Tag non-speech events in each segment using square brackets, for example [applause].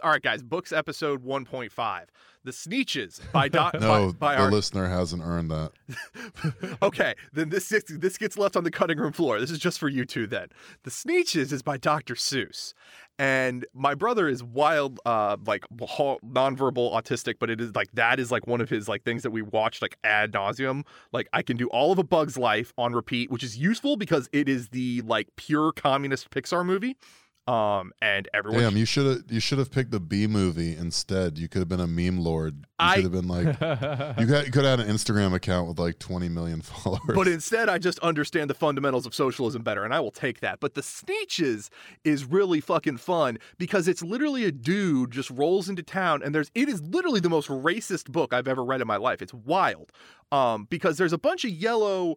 All right, guys, books episode 1.5. The Sneetches by [laughs] Doc. No, by, by the our, listener hasn't earned that. [laughs] okay, then this gets, this gets left on the cutting room floor. This is just for you two. Then the Sneetches is by Dr. Seuss, and my brother is wild, uh, like nonverbal autistic, but it is like that is like one of his like things that we watch like ad nauseum. Like I can do all of A Bug's Life on repeat, which is useful because it is the like pure communist Pixar movie. Um, and everyone Damn, you should have you should have picked the B movie instead. You could have been a meme lord. You I- could have been like you [laughs] got you could have had an Instagram account with like 20 million [laughs] followers. But instead, I just understand the fundamentals of socialism better, and I will take that. But the Sneetches is really fucking fun because it's literally a dude just rolls into town, and there's it is literally the most racist book I've ever read in my life. It's wild, um, because there's a bunch of yellow.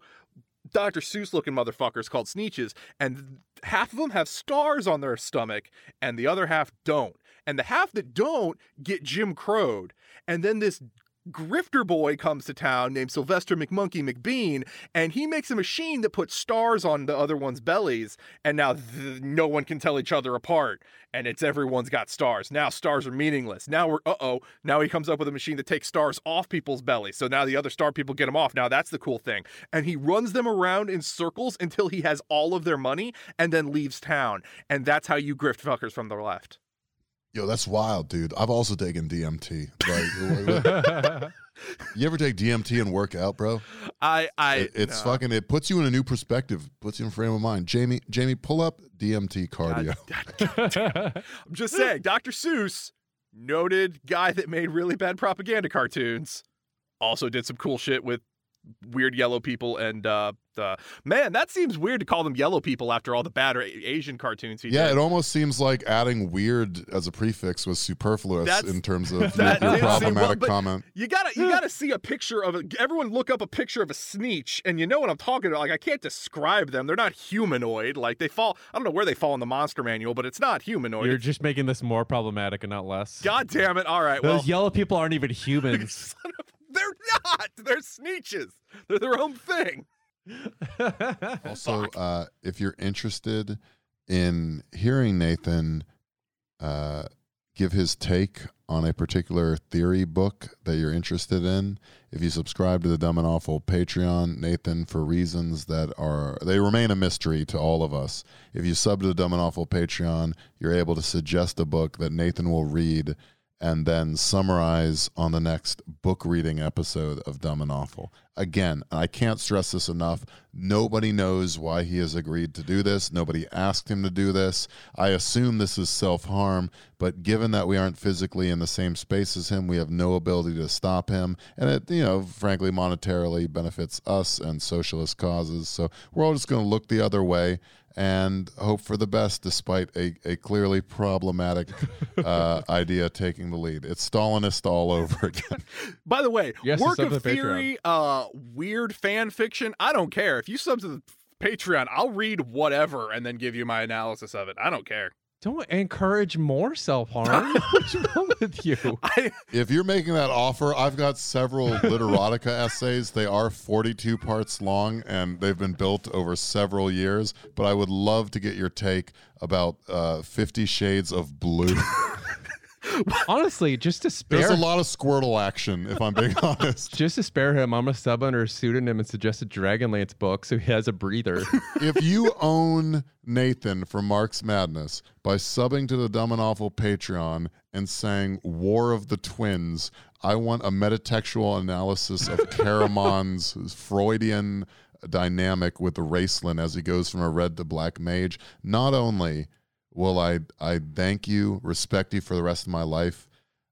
Dr. Seuss looking motherfuckers called Sneetches, and half of them have stars on their stomach, and the other half don't. And the half that don't get Jim Crowed. And then this grifter boy comes to town named Sylvester McMonkey McBean, and he makes a machine that puts stars on the other one's bellies, and now th- no one can tell each other apart, and it's everyone's got stars. Now stars are meaningless. Now we're uh oh. Now he comes up with a machine that takes stars off people's bellies, so now the other star people get them off. Now that's the cool thing, and he runs them around in circles until he has all of their money, and then leaves town, and that's how you grift fuckers from the left. Yo, that's wild, dude. I've also taken DMT. [laughs] Like, you ever take DMT and work out, bro? I I It- it's no. fucking. It puts you in a new perspective. Puts you in frame of mind. Jamie, Jamie, pull up DMT cardio. [laughs] I'm just saying, Dr. Seuss, noted guy that made really bad propaganda cartoons, also did some cool shit with weird yellow people and uh the man that seems weird to call them yellow people after all the bad asian cartoons he Yeah, did it almost seems like adding weird as a prefix was superfluous That's- in terms of your, [laughs] that- your see, well, problematic but- comment. you gotta you gotta [laughs] see a picture of a everyone look up a picture of a sneetch, and you know what i'm talking about like i can't describe them they're not humanoid like they fall i don't know where they fall in the monster manual but it's not humanoid You're just making this more problematic and not less. god damn it all right well Those yellow people aren't even [laughs] humans. They're not. They're sneetches. They're their own thing. Also, uh, if you're interested in hearing Nathan uh, give his take on a particular theory book that you're interested in, if you subscribe to the Dumb and Awful Patreon, Nathan, for reasons that are they remain a mystery to all of us. If you sub to the Dumb and Awful Patreon, you're able to suggest a book that Nathan will read and then summarize on the next book reading episode of Dumb and Awful. Again, I can't stress this enough. Nobody knows why he has agreed to do this. Nobody asked him to do this. I assume this is self harm, but given that we aren't physically in the same space as him, we have no ability to stop him. And it, you know, frankly, monetarily benefits us and socialist causes. So we're all just going to look the other way and hope for the best despite a, a clearly problematic [laughs] uh, idea taking the lead. It's Stalinist all over again. By the way, Yes, to work of the Patreon. theory, uh, weird fan fiction. I don't care if you sub to the Patreon. I'll read whatever and then give you my analysis of it. I don't care. Don't encourage more self harm. [laughs] [laughs] What's wrong with you? I If you're making that offer, I've got several literotica essays. They are 42 parts long and they've been built over several years. But I would love to get your take about uh, 50 Shades of Blue. [laughs] Honestly, just to spare There's a lot of Squirtle action, if I'm being [laughs] honest. just to spare him, I'm gonna sub under a pseudonym and suggest a Dragonlance book so he has a breather. [laughs] if you own Nathan from Mark's Madness by subbing to the Dumb and Awful Patreon and saying War of the Twins, I want a metatextual analysis of [laughs] Caramon's Freudian dynamic with the Raistlin as he goes from a red to black mage. Not only will I I thank you, respect you for the rest of my life,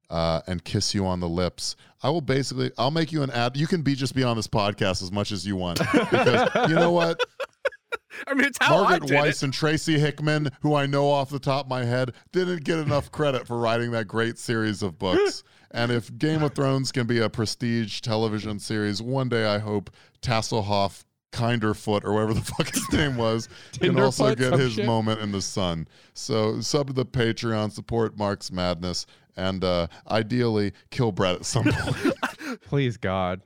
uh, and kiss you on the lips. I will basically I'll make you an ad. You can be just be on this podcast as much as you want because you know what. [laughs] I mean, it's how Margaret Weis it. and Tracy Hickman, who I know off the top of my head, didn't get enough credit for writing that great series of books. [laughs] and if Game of Thrones can be a prestige television series, one day I hope Tasselhoff Kinderfoot or whatever the [laughs] fuck his name was can also get his shit? moment in the sun. So sub to the Patreon, support Mark's madness, and uh, ideally kill Brett at some [laughs] point. Please God.